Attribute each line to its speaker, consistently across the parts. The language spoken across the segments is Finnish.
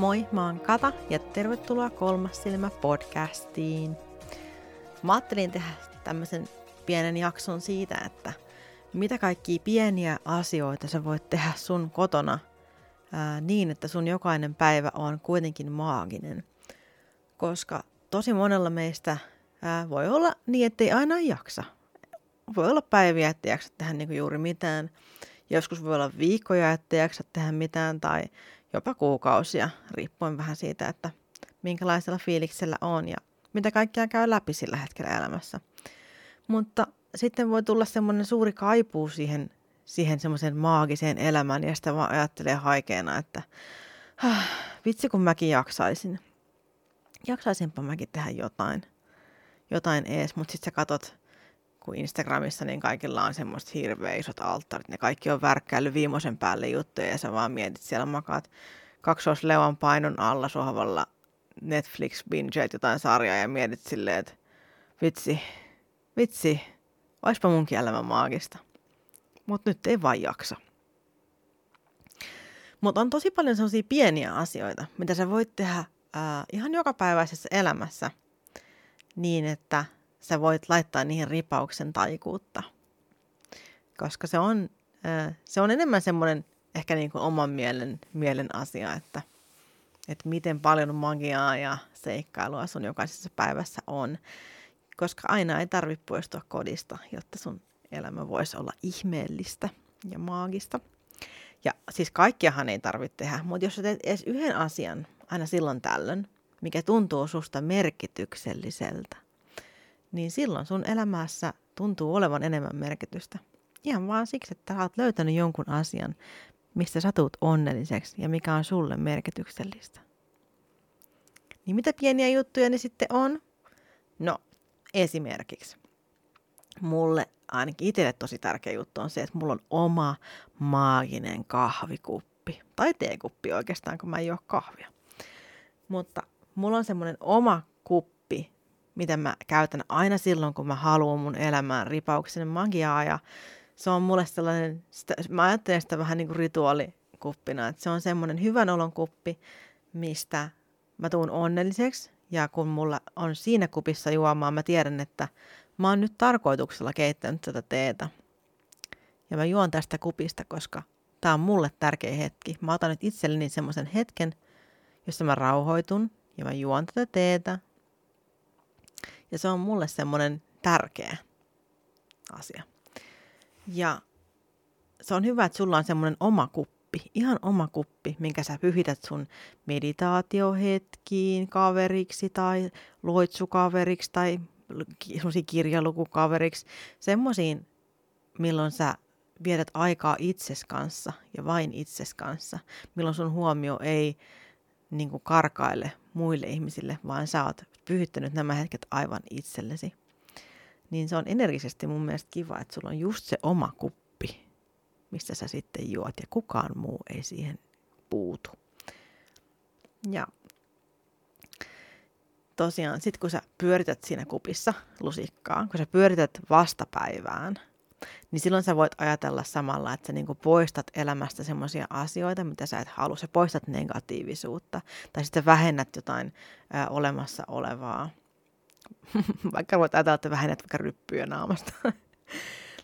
Speaker 1: Moi, mä oon Kata ja tervetuloa Kolmas silmä podcastiin. Mä ajattelin tehdä tämmöisen pienen jakson siitä, että mitä kaikkia pieniä asioita sä voit tehdä sun kotona ää, niin, että sun jokainen päivä on kuitenkin maaginen. Koska tosi monella meistä ää, voi olla niin, ettei aina jaksa. Voi olla päiviä, että jaksa tehdä niin juuri mitään. Joskus voi olla viikkoja, että jaksa tehdä mitään tai jopa kuukausia, riippuen vähän siitä, että minkälaisella fiiliksellä on ja mitä kaikkea käy läpi sillä hetkellä elämässä. Mutta sitten voi tulla semmoinen suuri kaipuu siihen, siihen semmoiseen maagiseen elämään ja sitä vaan ajattelee haikeena, että vitsi kun mäkin jaksaisin. Jaksaisinpa mäkin tehdä jotain, jotain ees, mutta sitten sä katot, kun Instagramissa niin kaikilla on semmoista hirveä isot alttarit. Ne kaikki on värkkäillyt viimeisen päälle juttuja ja sä vaan mietit siellä makaat kaksoisleuan painon alla sohvalla Netflix bingeet jotain sarjaa ja mietit silleen, että vitsi, vitsi, oispa munkin elämä maagista. Mutta nyt ei vaan jaksa. Mutta on tosi paljon sellaisia pieniä asioita, mitä sä voit tehdä ää, ihan jokapäiväisessä elämässä niin, että sä voit laittaa niihin ripauksen taikuutta. Koska se on, ää, se on enemmän semmoinen ehkä niin kuin oman mielen, mielen asia, että, että miten paljon magiaa ja seikkailua sun jokaisessa päivässä on. Koska aina ei tarvitse poistua kodista, jotta sun elämä voisi olla ihmeellistä ja maagista. Ja siis kaikkiahan ei tarvitse tehdä, mutta jos sä teet edes yhden asian aina silloin tällöin, mikä tuntuu susta merkitykselliseltä, niin silloin sun elämässä tuntuu olevan enemmän merkitystä. Ihan vaan siksi, että sä oot löytänyt jonkun asian, mistä sä tulet onnelliseksi ja mikä on sulle merkityksellistä. Niin mitä pieniä juttuja ne sitten on? No, esimerkiksi. Mulle ainakin itselle tosi tärkeä juttu on se, että mulla on oma maaginen kahvikuppi. Tai teekuppi oikeastaan, kun mä en juo kahvia. Mutta mulla on semmoinen oma kuppi, mitä mä käytän aina silloin, kun mä haluan mun elämään ripauksen magiaa. Ja se on mulle sellainen, sitä, mä ajattelen sitä vähän niin kuin rituaalikuppina, että se on semmoinen hyvän olon kuppi, mistä mä tuun onnelliseksi. Ja kun mulla on siinä kupissa juomaa, mä tiedän, että mä oon nyt tarkoituksella keittänyt tätä teetä. Ja mä juon tästä kupista, koska tää on mulle tärkeä hetki. Mä otan nyt itselleni semmoisen hetken, jossa mä rauhoitun ja mä juon tätä teetä. Ja se on mulle semmoinen tärkeä asia. Ja se on hyvä, että sulla on semmoinen oma kuppi, ihan oma kuppi, minkä sä pyhität sun meditaatiohetkiin kaveriksi tai loitsukaveriksi tai semmoisiin kirjalukukaveriksi, semmoisiin, milloin sä vietät aikaa itses kanssa ja vain itses kanssa, milloin sun huomio ei niin kuin karkaile muille ihmisille, vaan sä oot pyhittänyt nämä hetket aivan itsellesi niin se on energisesti mun mielestä kiva, että sulla on just se oma kuppi, mistä sä sitten juot ja kukaan muu ei siihen puutu. Ja tosiaan, sit kun sä pyörität siinä kupissa lusikkaa, kun sä pyörität vastapäivään, niin silloin sä voit ajatella samalla, että sä niinku poistat elämästä semmoisia asioita, mitä sä et halua. Sä poistat negatiivisuutta tai sitten vähennät jotain ää, olemassa olevaa vaikka voit ajatella, että vähennät vaikka ryppyjä naamasta.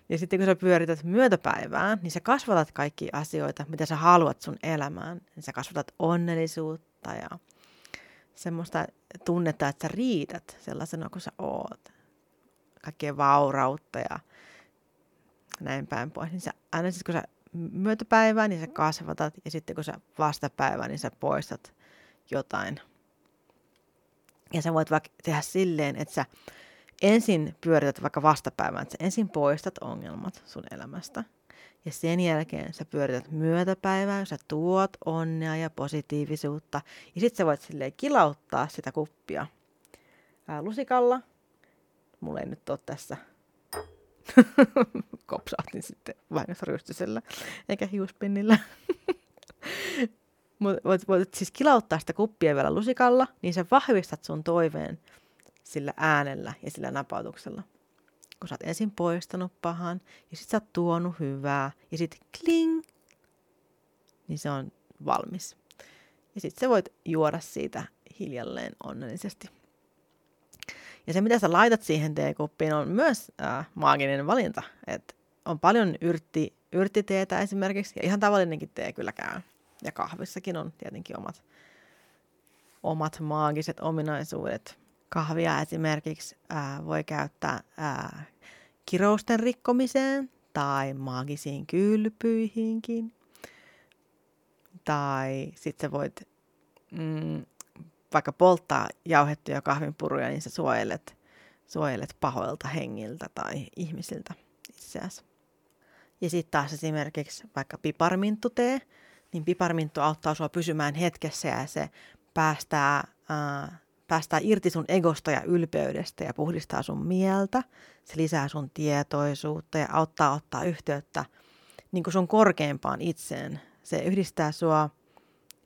Speaker 1: ja sitten kun sä pyörität myötäpäivään, niin sä kasvatat kaikki asioita, mitä sä haluat sun elämään. Niin sä kasvatat onnellisuutta ja semmoista tunnetta, että sä riität sellaisena kuin sä oot. Kaikkea vaurautta ja näin päin pois. Niin sä, aina siis kun sä myötäpäivään, niin sä kasvatat ja sitten kun sä vastapäivään, niin sä poistat jotain ja sä voit vaikka tehdä silleen, että sä ensin pyörität vaikka vastapäivän, että sä ensin poistat ongelmat sun elämästä. Ja sen jälkeen sä pyörität myötäpäivää, sä tuot onnea ja positiivisuutta. Ja sit sä voit silleen kilauttaa sitä kuppia ää, lusikalla. Mulla ei nyt ole tässä. Kopsahtin sitten vahingossa rystysellä, eikä hiuspinnillä. Mutta voit, voit siis kilauttaa sitä kuppia vielä lusikalla, niin sä vahvistat sun toiveen sillä äänellä ja sillä napautuksella. Kun sä oot ensin poistanut pahan, ja sit sä oot tuonut hyvää, ja sit kling, niin se on valmis. Ja sitten sä voit juoda siitä hiljalleen onnellisesti. Ja se, mitä sä laitat siihen teekuppiin, on myös äh, maaginen valinta. Et on paljon yrtti, yrttiteetä esimerkiksi, ja ihan tavallinenkin tee kyllä käy. Ja kahvissakin on tietenkin omat, omat maagiset ominaisuudet. Kahvia esimerkiksi äh, voi käyttää äh, kirousten rikkomiseen tai maagisiin kylpyihinkin. Tai sitten voit mm, vaikka polttaa jauhettuja kahvinpuruja, niin sä suojelet, suojelet pahoilta hengiltä tai ihmisiltä itseäsi. Ja sitten taas esimerkiksi vaikka piparminttutee, niin piparminttu auttaa sua pysymään hetkessä ja se päästää, ää, päästää irti sun egosta ja ylpeydestä ja puhdistaa sun mieltä. Se lisää sun tietoisuutta ja auttaa ottaa yhteyttä niin sun korkeimpaan itseen. Se yhdistää sua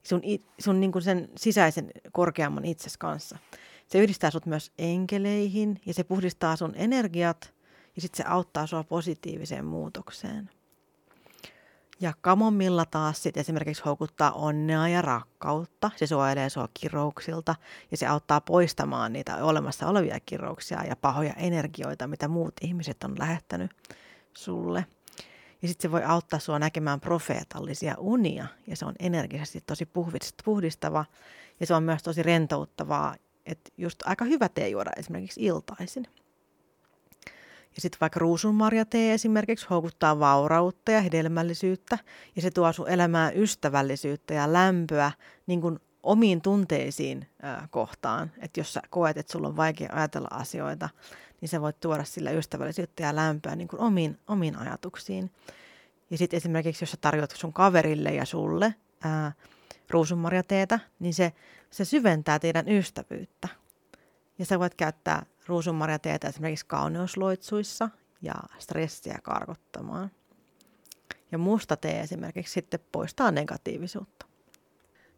Speaker 1: sun, sun niin kuin sen sisäisen korkeamman itses kanssa. Se yhdistää sut myös enkeleihin ja se puhdistaa sun energiat ja sitten se auttaa sua positiiviseen muutokseen. Ja kamomilla taas sit esimerkiksi houkuttaa onnea ja rakkautta. Se suojelee sua kirouksilta ja se auttaa poistamaan niitä olemassa olevia kirouksia ja pahoja energioita, mitä muut ihmiset on lähettänyt sulle. Ja sitten se voi auttaa sua näkemään profeetallisia unia ja se on energisesti tosi puhdistava ja se on myös tosi rentouttavaa, että just aika hyvä tee juoda esimerkiksi iltaisin. Ja sitten vaikka ruusunmarjatee esimerkiksi houkuttaa vaurautta ja hedelmällisyyttä ja se tuo sun elämään ystävällisyyttä ja lämpöä niin kuin omiin tunteisiin äh, kohtaan. Että jos sä koet, että sulla on vaikea ajatella asioita, niin sä voit tuoda sillä ystävällisyyttä ja lämpöä niin kuin omiin, omiin ajatuksiin. Ja sitten esimerkiksi, jos sä tarjoat sun kaverille ja sulle ää, ruusunmarjateetä, niin se, se syventää teidän ystävyyttä. Ja sä voit käyttää ruusunmarjateetä esimerkiksi kauneusloitsuissa ja stressiä karkottamaan. Ja musta tee esimerkiksi sitten poistaa negatiivisuutta.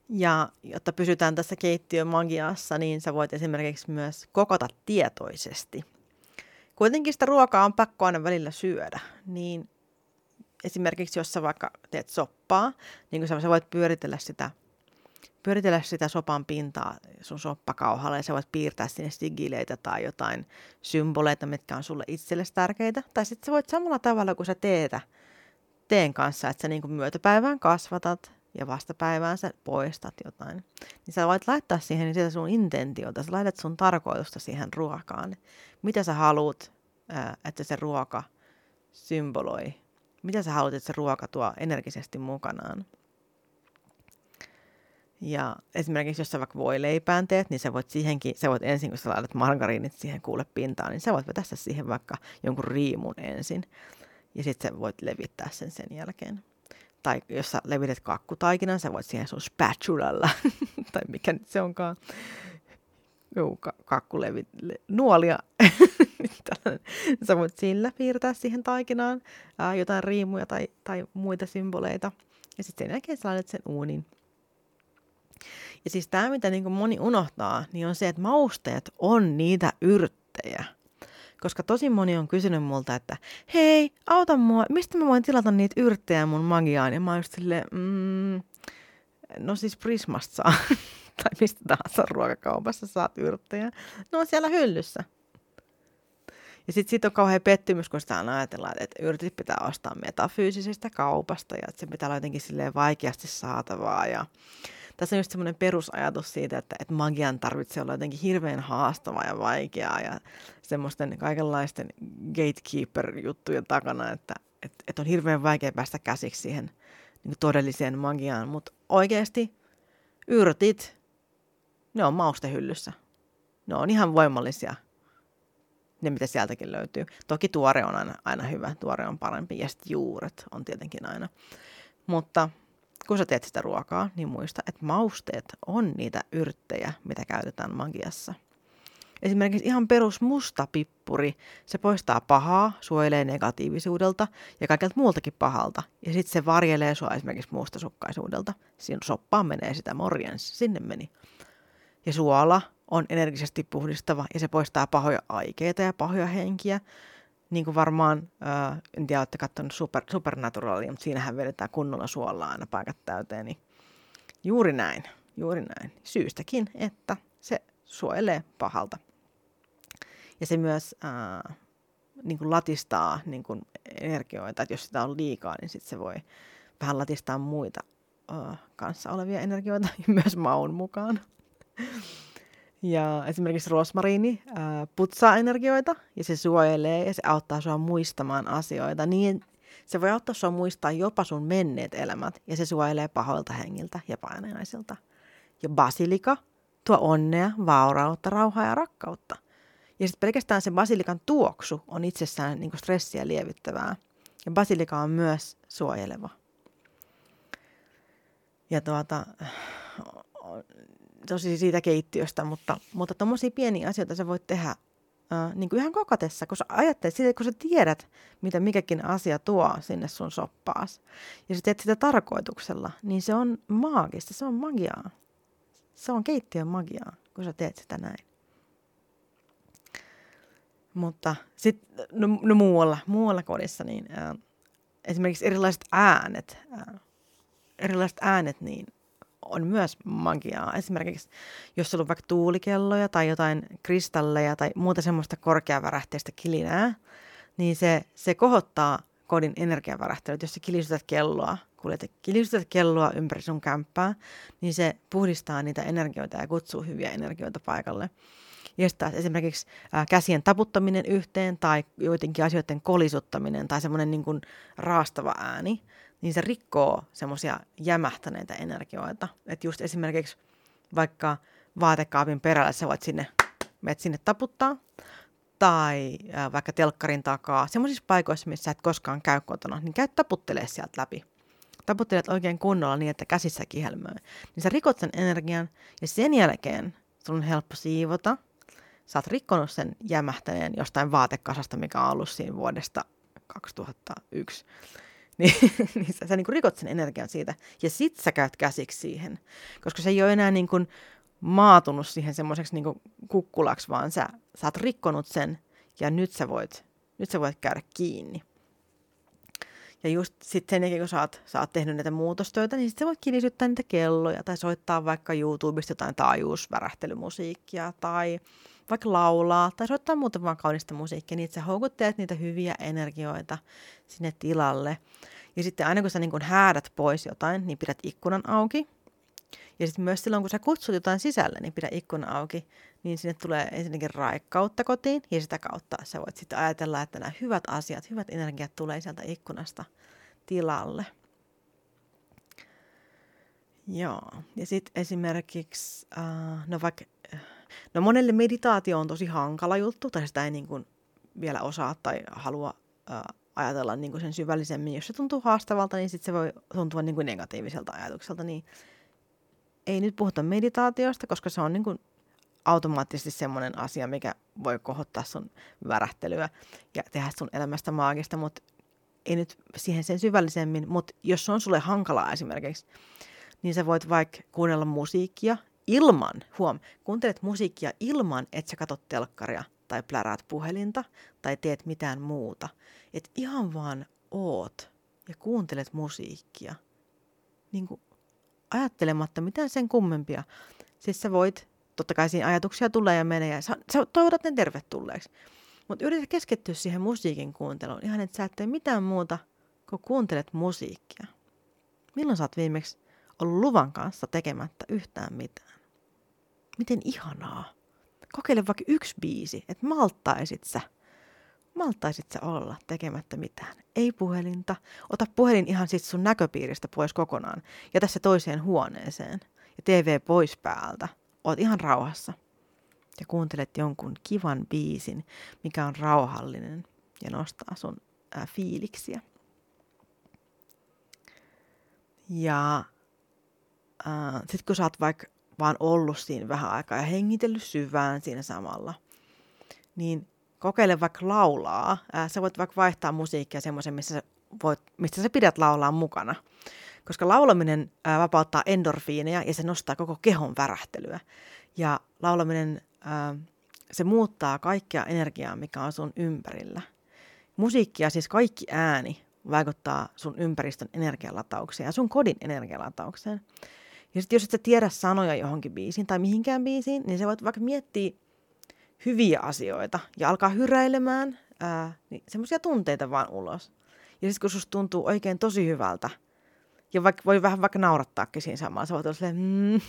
Speaker 1: Ja jotta pysytään tässä keittiön magiassa, niin sä voit esimerkiksi myös kokota tietoisesti. Kuitenkin sitä ruokaa on pakko aina välillä syödä, niin esimerkiksi jos sä vaikka teet soppaa, niin kun sä voit pyöritellä sitä, pyöritellä sitä sopan pintaa sun soppakauhalla ja sä voit piirtää sinne sigileitä tai jotain symboleita, mitkä on sulle itsellesi tärkeitä. Tai sitten sä voit samalla tavalla kuin sä teetä teen kanssa, että sä niin myötäpäivään kasvatat ja vastapäivään sä poistat jotain. Niin sä voit laittaa siihen niin sitä sun intentiota, sä laitat sun tarkoitusta siihen ruokaan. Mitä sä haluat, että se ruoka symboloi mitä sä haluat, että se ruoka tuo energisesti mukanaan. Ja esimerkiksi jos sä vaikka voi leipään teet, niin sä voit siihenkin, sä voit ensin, kun sä laitat margariinit siihen kuule pintaan, niin sä voit vetää siihen vaikka jonkun riimun ensin. Ja sitten sä voit levittää sen sen jälkeen. Tai jos sä levität kakkutaikinan, sä voit siihen sun spatulalla, tai mikä nyt se onkaan, Joo, kakkulevi, nuolia. Sä voit sillä piirtää siihen taikinaan ää, jotain riimuja tai, tai muita symboleita. Ja sitten sen jälkeen sä laitat sen uunin. Ja siis tämä, mitä niin moni unohtaa, niin on se, että mausteet on niitä yrttejä. Koska tosi moni on kysynyt multa, että hei, auta mua, mistä mä voin tilata niitä yrttejä mun magiaan? Ja mä oon just silleen, mm, no siis Prismasta saa. tai mistä tahansa ruokakaupassa saat yrttejä. Ne on siellä hyllyssä. Ja sitten sit on kauhean pettymys, kun sitä ajatellaan, että yrtit pitää ostaa metafyysisestä kaupasta ja että se pitää olla jotenkin silleen vaikeasti saatavaa. Ja tässä on just semmoinen perusajatus siitä, että, että magian tarvitsee olla jotenkin hirveän haastavaa ja vaikeaa ja semmoisten kaikenlaisten gatekeeper-juttujen takana, että, että, että on hirveän vaikea päästä käsiksi siihen niin todelliseen magiaan. Mutta oikeasti yrtit ne on maustehyllyssä. Ne on ihan voimallisia, ne mitä sieltäkin löytyy. Toki tuore on aina, aina hyvä, tuore on parempi ja sitten juuret on tietenkin aina. Mutta kun sä teet sitä ruokaa, niin muista, että mausteet on niitä yrttejä, mitä käytetään magiassa. Esimerkiksi ihan perus musta pippuri, se poistaa pahaa, suojelee negatiivisuudelta ja kaikelta muultakin pahalta. Ja sitten se varjelee sua esimerkiksi mustasukkaisuudelta. Siinä soppaan menee sitä morjens, sinne meni. Ja suola on energisesti puhdistava ja se poistaa pahoja aikeita ja pahoja henkiä. Niin kuin varmaan, äh, en tiedä, olette katsonut super, Supernaturalia, mutta siinähän vedetään kunnolla suolaa aina paikat täyteen. Niin juuri näin. juuri näin. Syystäkin, että se suojelee pahalta. Ja se myös ää, niin kuin latistaa niin kuin energioita, että jos sitä on liikaa, niin sit se voi vähän latistaa muita ää, kanssa olevia energioita, myös maun mukaan. Ja esimerkiksi rosmariini ää, putsaa energioita ja se suojelee ja se auttaa sua muistamaan asioita. Niin se voi auttaa sua muistaa jopa sun menneet elämät ja se suojelee pahoilta hengiltä ja painajaisilta. Ja basilika tuo onnea, vaurautta, rauhaa ja rakkautta. Ja sitten pelkästään se basilikan tuoksu on itsessään niin stressiä lievittävää. Ja basilika on myös suojeleva. Ja tuota, tosi siitä keittiöstä, mutta, mutta pieniä asioita sä voit tehdä äh, niin kuin ihan kokatessa, kun sä ajattelet kun sä tiedät, mitä mikäkin asia tuo sinne sun soppaas, ja sä teet sitä tarkoituksella, niin se on maagista, se on magiaa. Se on keittiön magiaa, kun sä teet sitä näin. Mutta sitten no, no muualla, muualla kodissa, niin äh, esimerkiksi erilaiset äänet, äh, erilaiset äänet, niin on myös magiaa. Esimerkiksi jos sulla on vaikka tuulikelloja tai jotain kristalleja tai muuta semmoista korkeavärähteistä kilinää, niin se, se kohottaa kodin energiavärähtelyt. Jos sä kilistytät kelloa, kuljet kilistytät kelloa ympäri sun kämppää, niin se puhdistaa niitä energioita ja kutsuu hyviä energioita paikalle. Ja taas esimerkiksi käsien taputtaminen yhteen tai joidenkin asioiden kolisuttaminen tai semmoinen niin raastava ääni, niin se rikkoo semmoisia jämähtäneitä energioita. Että just esimerkiksi vaikka vaatekaapin perällä sä voit sinne, menet sinne taputtaa, tai äh, vaikka telkkarin takaa, semmoisissa paikoissa, missä et koskaan käy kotona, niin käy taputtelee sieltä läpi. Taputtelet oikein kunnolla niin, että käsissä kihelmöi. Niin sä rikot sen energian, ja sen jälkeen sun on helppo siivota. Sä oot rikkonut sen jämähtäneen jostain vaatekasasta, mikä on ollut siinä vuodesta 2001 niin, niin sä, sä niin kuin rikot sen energian siitä ja sit sä käyt käsiksi siihen, koska se ei ole enää niin kuin maatunut siihen semmoiseksi niin kukkulaksi, vaan sä, sä oot rikkonut sen ja nyt sä voit, nyt sä voit käydä kiinni. Ja just sitten sen jälkeen, kun sä oot, sä oot tehnyt näitä muutostöitä, niin sitten sä voit kilisyttää niitä kelloja tai soittaa vaikka YouTubesta jotain taajuusvärähtelymusiikkia tai vaikka laulaa tai soittaa muuta vaan kaunista musiikkia, niin sä houkuttelet niitä hyviä energioita sinne tilalle. Ja sitten aina kun sä niin kun häädät pois jotain, niin pidät ikkunan auki. Ja sitten myös silloin, kun sä kutsut jotain sisälle, niin pidä ikkuna auki, niin sinne tulee ensinnäkin raikkautta kotiin, ja sitä kautta sä voit sitten ajatella, että nämä hyvät asiat, hyvät energiat tulee sieltä ikkunasta tilalle. Joo, ja sitten esimerkiksi, uh, no vaikka No monelle meditaatio on tosi hankala juttu, tai sitä ei niin kuin vielä osaa tai halua ää, ajatella niin kuin sen syvällisemmin. Jos se tuntuu haastavalta, niin sitten se voi tuntua niin kuin negatiiviselta ajatukselta. Niin ei nyt puhuta meditaatiosta, koska se on niin kuin automaattisesti semmoinen asia, mikä voi kohottaa sun värähtelyä ja tehdä sun elämästä maagista, mutta ei nyt siihen sen syvällisemmin. Mutta jos se on sulle hankalaa esimerkiksi, niin sä voit vaikka kuunnella musiikkia ilman, huom, kuuntelet musiikkia ilman, että sä katot telkkaria tai pläräät puhelinta tai teet mitään muuta. Et ihan vaan oot ja kuuntelet musiikkia. Niin kuin ajattelematta mitään sen kummempia. Siis sä voit, totta kai siinä ajatuksia tulee ja menee ja sä, sä toivotat ne tervetulleeksi. Mutta yritä keskittyä siihen musiikin kuunteluun ihan, että sä et tee mitään muuta, kun kuuntelet musiikkia. Milloin sä oot viimeksi ollut luvan kanssa tekemättä yhtään mitään? Miten ihanaa. Kokeile vaikka yksi biisi, että malttaisit sä. Malttaisit sä olla tekemättä mitään. Ei puhelinta. Ota puhelin ihan sit sun näköpiiristä pois kokonaan. Ja tässä toiseen huoneeseen. Ja TV pois päältä. Oot ihan rauhassa. Ja kuuntelet jonkun kivan biisin, mikä on rauhallinen ja nostaa sun ää, fiiliksiä. Ja sitten kun sä oot vaikka vaan ollut siinä vähän aikaa ja hengitellyt syvään siinä samalla. Niin kokeile vaikka laulaa. Ää, sä voit vaikka vaihtaa musiikkia semmoisen, missä voit, mistä sä pidät laulaa mukana. Koska laulaminen ää, vapauttaa endorfiineja ja se nostaa koko kehon värähtelyä. Ja laulaminen, ää, se muuttaa kaikkea energiaa, mikä on sun ympärillä. Musiikkia, siis kaikki ääni, vaikuttaa sun ympäristön energialataukseen ja sun kodin energialataukseen. Ja sitten jos et sä tiedä sanoja johonkin biisiin tai mihinkään biisiin, niin sä voit vaikka miettiä hyviä asioita ja alkaa hyräilemään ää, niin semmoisia tunteita vaan ulos. Ja sitten kun susta tuntuu oikein tosi hyvältä, ja vaikka, voi vähän vaikka naurattaakin siinä samalla, sä voit olla silleen,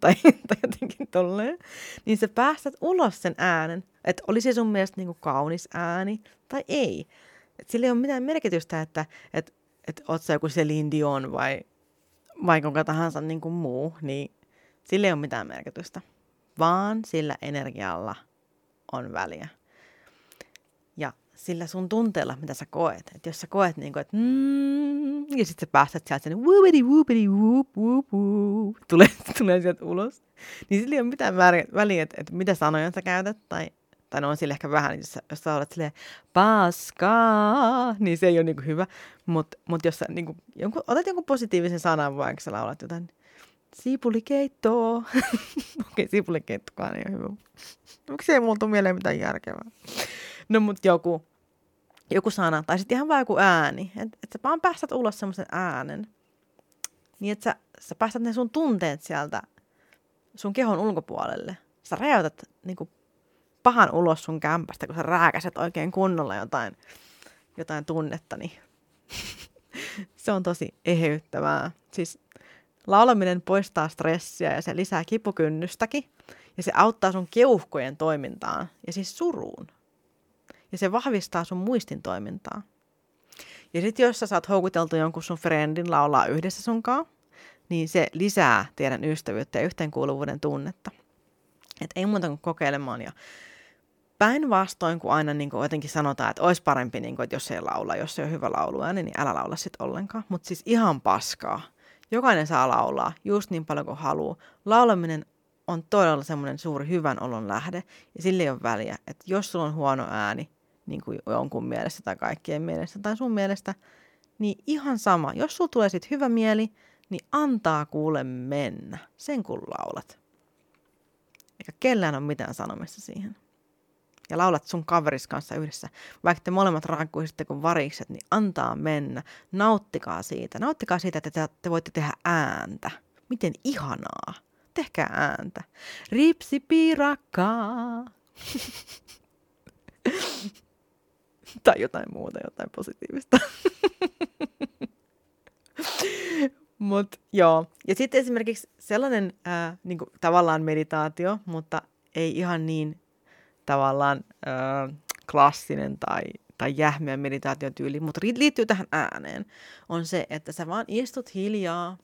Speaker 1: tai, tai jotenkin tolleen, niin sä päästät ulos sen äänen, että oli se sun mielestä niinku kaunis ääni tai ei. Et sillä ei ole mitään merkitystä, että et, et oot sä joku Celine Dion vai, vai kuka tahansa niinku muu, niin sillä ei ole mitään merkitystä, vaan sillä energialla on väliä sillä sun tunteella, mitä sä koet. Että jos sä koet niin kuin, että mm, ja sitten sä päästät sieltä sen whoopity whoopity whoop whoop whoop, tulee, tulee sieltä ulos, niin sillä ei ole mitään väliä, että, että mitä sanoja sä käytät, tai, tai no on sillä ehkä vähän, jos sä, jos sä olet silleen paskaa, niin se ei ole niin kuin hyvä, mutta mut jos sä niin kuin, jonkun, otat jonkun positiivisen sanan, vaikka sä laulat jotain, siipulikeittoa. Okei, okay, siipulikeittokaan ei ole hyvä. Miksi ei mulla tule mieleen mitään järkevää? No mut joku, joku sana, tai sitten ihan vaan joku ääni. Että et sä vaan päästät ulos semmoisen äänen. Niin että sä, sä päästät ne sun tunteet sieltä sun kehon ulkopuolelle. Sä räjäytät niinku pahan ulos sun kämpästä, kun sä rääkäset oikein kunnolla jotain, jotain tunnetta, niin se on tosi eheyttävää. Siis laulaminen poistaa stressiä ja se lisää kipukynnystäkin. Ja se auttaa sun keuhkojen toimintaan ja siis suruun ja se vahvistaa sun muistin toimintaa. Ja sitten jos sä saat houkuteltu jonkun sun friendin laulaa yhdessä sunkaan, niin se lisää teidän ystävyyttä ja yhteenkuuluvuuden tunnetta. Et ei muuta kuin kokeilemaan ja päinvastoin, kun aina niin kuin jotenkin sanotaan, että olisi parempi, niin kuin, että jos ei laula, jos ei ole hyvä lauluääni, niin älä laula sitten ollenkaan. Mutta siis ihan paskaa. Jokainen saa laulaa just niin paljon kuin haluaa. Laulaminen on todella semmoinen suuri hyvän olon lähde ja sille ei ole väliä, että jos sulla on huono ääni, niin kuin jonkun mielestä tai kaikkien mielestä tai sun mielestä, niin ihan sama. Jos sulla tulee sitten hyvä mieli, niin antaa kuule mennä, sen kun laulat. Eikä kellään ole mitään sanomista siihen. Ja laulat sun kaveris kanssa yhdessä. Vaikka te molemmat rankkuisitte kuin varikset, niin antaa mennä. Nauttikaa siitä. Nauttikaa siitä, että te, te voitte tehdä ääntä. Miten ihanaa. Tehkää ääntä. Ripsi piirakkaa. tai jotain muuta, jotain positiivista. Mut joo. Ja sitten esimerkiksi sellainen äh, niin kuin, tavallaan meditaatio, mutta ei ihan niin tavallaan äh, klassinen tai, tai jähmeä meditaatiotyyli, mutta liittyy tähän ääneen, on se, että sä vaan istut hiljaa,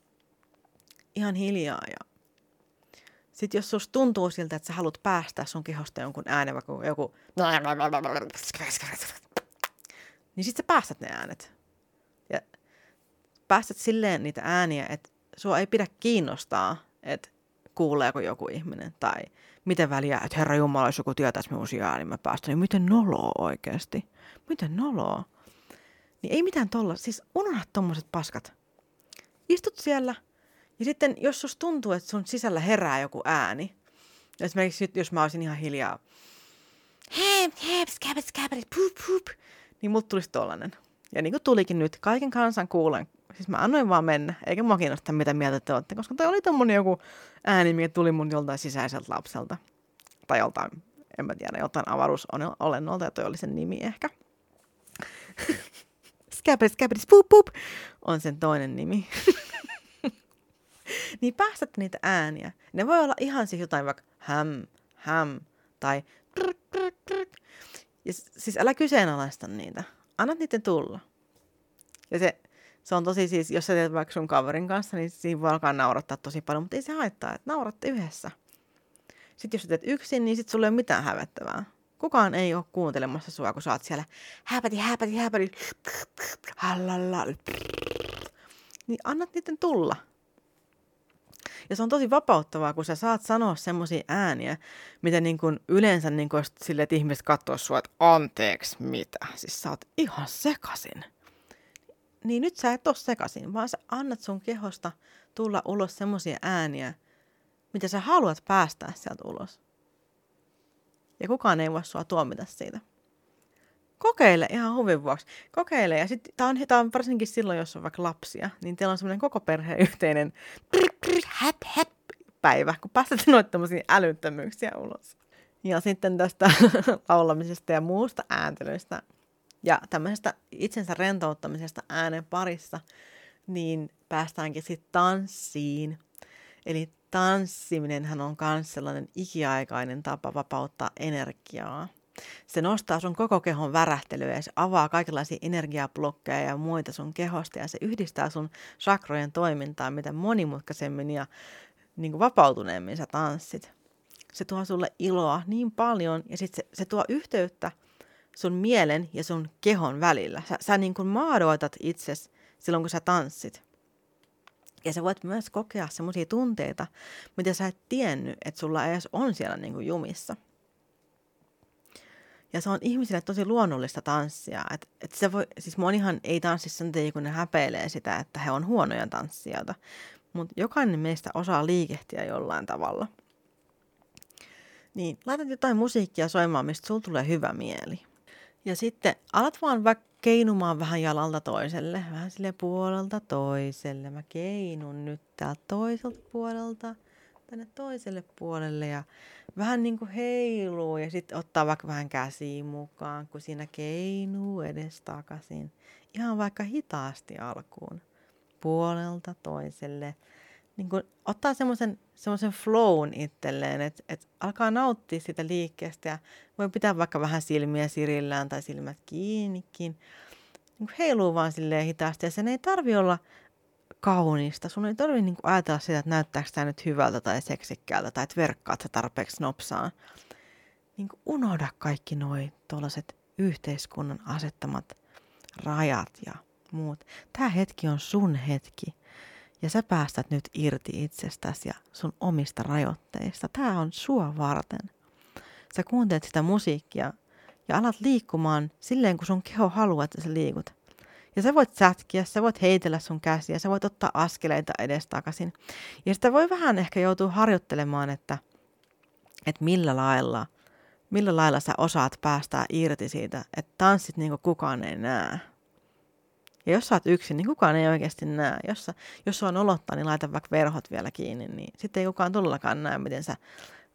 Speaker 1: ihan hiljaa ja sitten jos susta tuntuu siltä, että sä haluat päästä sun kehosta jonkun äänen, vaikka joku niin sitten sä päästät ne äänet. Ja päästät silleen niitä ääniä, että sua ei pidä kiinnostaa, että kuuleeko joku ihminen tai miten väliä, että Herra Jumala, jos joku tietäisi minun ääni, niin mä päästän, niin miten noloa oikeasti? Miten noloa? Niin ei mitään tolla, siis unohda tommoset paskat. Istut siellä ja sitten jos sus tuntuu, että sun sisällä herää joku ääni, esimerkiksi nyt jos mä olisin ihan hiljaa, hep, hep, skabit, skabit, poop, poop, niin mut tulisi tollanen. Ja niin kuin tulikin nyt, kaiken kansan kuulen. Siis mä annoin vaan mennä, eikä mua kiinnosta mitä mieltä te olette, koska toi oli tommonen joku ääni, mikä tuli mun joltain sisäiseltä lapselta. Tai joltain, en mä tiedä, joltain avaruusolennolta, ja toi oli sen nimi ehkä. Skabris, skabris, pup, pup, on sen toinen nimi. niin päästät niitä ääniä. Ne voi olla ihan siis jotain vaikka häm, häm, tai krr, krr, krr, ja siis älä kyseenalaista niitä. Anna niiden tulla. Ja se, se on tosi siis, jos sä teet vaikka sun kaverin kanssa, niin siinä voi alkaa naurattaa tosi paljon, mutta ei se haittaa, että nauratte yhdessä. Sitten jos sä teet yksin, niin sit sulla ei ole mitään hävettävää. Kukaan ei ole kuuntelemassa sua, kun sä oot siellä häpäti, häpäti, häpäti, niin annat niiden tulla. Ja se on tosi vapauttavaa, kun sä saat sanoa semmoisia ääniä, mitä niin kuin yleensä niin kuin sille, että ihmiset katsoo sua, että anteeksi mitä. Siis sä oot ihan sekasin. Niin nyt sä et ole sekasin, vaan sä annat sun kehosta tulla ulos semmoisia ääniä, mitä sä haluat päästää sieltä ulos. Ja kukaan ei voi sua tuomita siitä. kokeile ihan huvin vuoksi. Kokeile. Ja sitten tämä on, tää on varsinkin silloin, jos on vaikka lapsia, niin teillä on semmoinen koko perheen yhteinen häp, häp, päivä, kun pääsette noita tämmöisiä älyttömyyksiä ulos. Ja sitten tästä laulamisesta ja muusta ääntelystä ja tämmöisestä itsensä rentouttamisesta äänen parissa, niin päästäänkin sitten tanssiin. Eli tanssiminenhän on myös sellainen ikiaikainen tapa vapauttaa energiaa. Se nostaa sun koko kehon värähtelyä ja se avaa kaikenlaisia energiablokkeja ja muita sun kehosta ja se yhdistää sun sakrojen toimintaa mitä monimutkaisemmin ja niin kuin vapautuneemmin sä tanssit. Se tuo sulle iloa niin paljon ja sitten se, se tuo yhteyttä sun mielen ja sun kehon välillä. Sä, sä niin kuin maadoitat itses silloin, kun sä tanssit. Ja sä voit myös kokea semmoisia tunteita, mitä sä et tiennyt, että sulla edes on siellä niin kuin jumissa. Ja se on ihmisille tosi luonnollista tanssia. Et, et se voi, siis monihan ei tanssi sen takia, kun ne häpeilee sitä, että he on huonoja tanssijoita. Mutta jokainen meistä osaa liikehtiä jollain tavalla. Niin, laitat jotain musiikkia soimaan, mistä sulla tulee hyvä mieli. Ja sitten alat vaan vaikka keinumaan vähän jalalta toiselle, vähän sille puolelta toiselle. Mä keinun nyt täältä toiselta puolelta tänne toiselle puolelle ja vähän niin kuin heiluu ja sitten ottaa vaikka vähän käsiin mukaan, kun siinä keinuu edes takaisin. Ihan vaikka hitaasti alkuun, puolelta toiselle. Niin kuin ottaa semmoisen semmoisen flown itselleen, että, että alkaa nauttia sitä liikkeestä ja voi pitää vaikka vähän silmiä sirillään tai silmät kiinnikin. Niin heiluu vaan silleen hitaasti ja sen ei tarvi olla kaunista. Sun ei tarvitse niin ajatella sitä, että näyttääkö tämä nyt hyvältä tai seksikkäältä tai että verkkaat sä tarpeeksi nopsaan. Niin unohda kaikki noi tuollaiset yhteiskunnan asettamat rajat ja muut. Tämä hetki on sun hetki. Ja sä päästät nyt irti itsestäsi ja sun omista rajoitteista. Tämä on sua varten. Sä kuuntelet sitä musiikkia ja alat liikkumaan silleen, kun sun keho haluaa, että sä liikut. Ja sä voit sätkiä, sä voit heitellä sun käsiä, sä voit ottaa askeleita edestakaisin. Ja sitä voi vähän ehkä joutua harjoittelemaan, että, että millä lailla, millä lailla sä osaat päästää irti siitä, että tanssit niin kuin kukaan ei näe. Ja jos sä oot yksin, niin kukaan ei oikeasti näe. Jos, sä, jos on olottaa, niin laita vaikka verhot vielä kiinni, niin sitten ei kukaan tullakaan näe, miten sä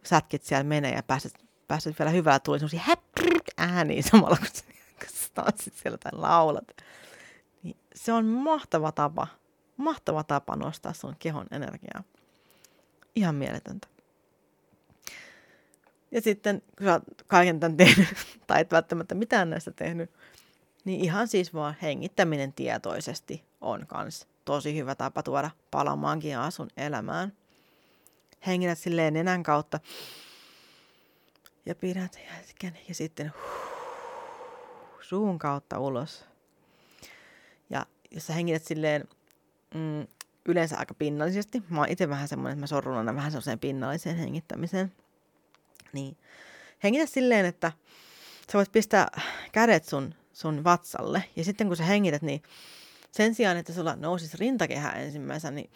Speaker 1: sätkit siellä menee ja pääset, pääset vielä hyvällä tuli semmoisia ääniä samalla, kun sä tanssit siellä tai laulat. Niin se on mahtava tapa, mahtava tapa nostaa sun kehon energiaa. Ihan mieletöntä. Ja sitten, kun sä oot kaiken tämän tehnyt, tai et välttämättä mitään näistä tehnyt, niin ihan siis vaan hengittäminen tietoisesti on kans tosi hyvä tapa tuoda palamaankin sun elämään. Hengität silleen nenän kautta ja pidät hetken ja sitten suun kautta ulos. Ja jos sä hengität silleen mm, yleensä aika pinnallisesti, mä oon itse vähän semmoinen, että mä sorrun aina vähän semmoiseen pinnalliseen hengittämiseen, niin hengitä silleen, että sä voit pistää kädet sun sun vatsalle. Ja sitten kun sä hengität, niin sen sijaan, että sulla nousisi rintakehä ensimmäisenä, niin